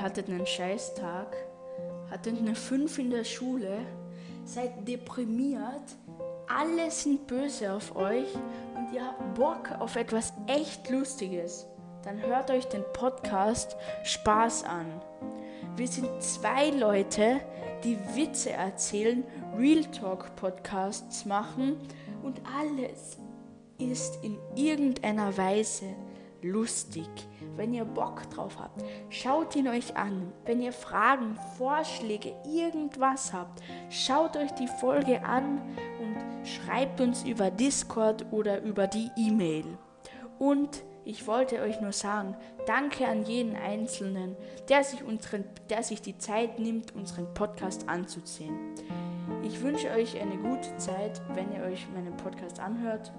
hattet einen Scheißtag, hattet eine 5 in der Schule, seid deprimiert, alle sind böse auf euch und ihr habt Bock auf etwas echt Lustiges, dann hört euch den Podcast Spaß an. Wir sind zwei Leute, die Witze erzählen, Real Talk Podcasts machen und alles ist in irgendeiner Weise lustig. Wenn ihr Bock drauf habt, schaut ihn euch an. Wenn ihr Fragen, Vorschläge, irgendwas habt, schaut euch die Folge an und schreibt uns über Discord oder über die E-Mail. Und ich wollte euch nur sagen, danke an jeden Einzelnen, der sich, unseren, der sich die Zeit nimmt, unseren Podcast anzusehen. Ich wünsche euch eine gute Zeit, wenn ihr euch meinen Podcast anhört.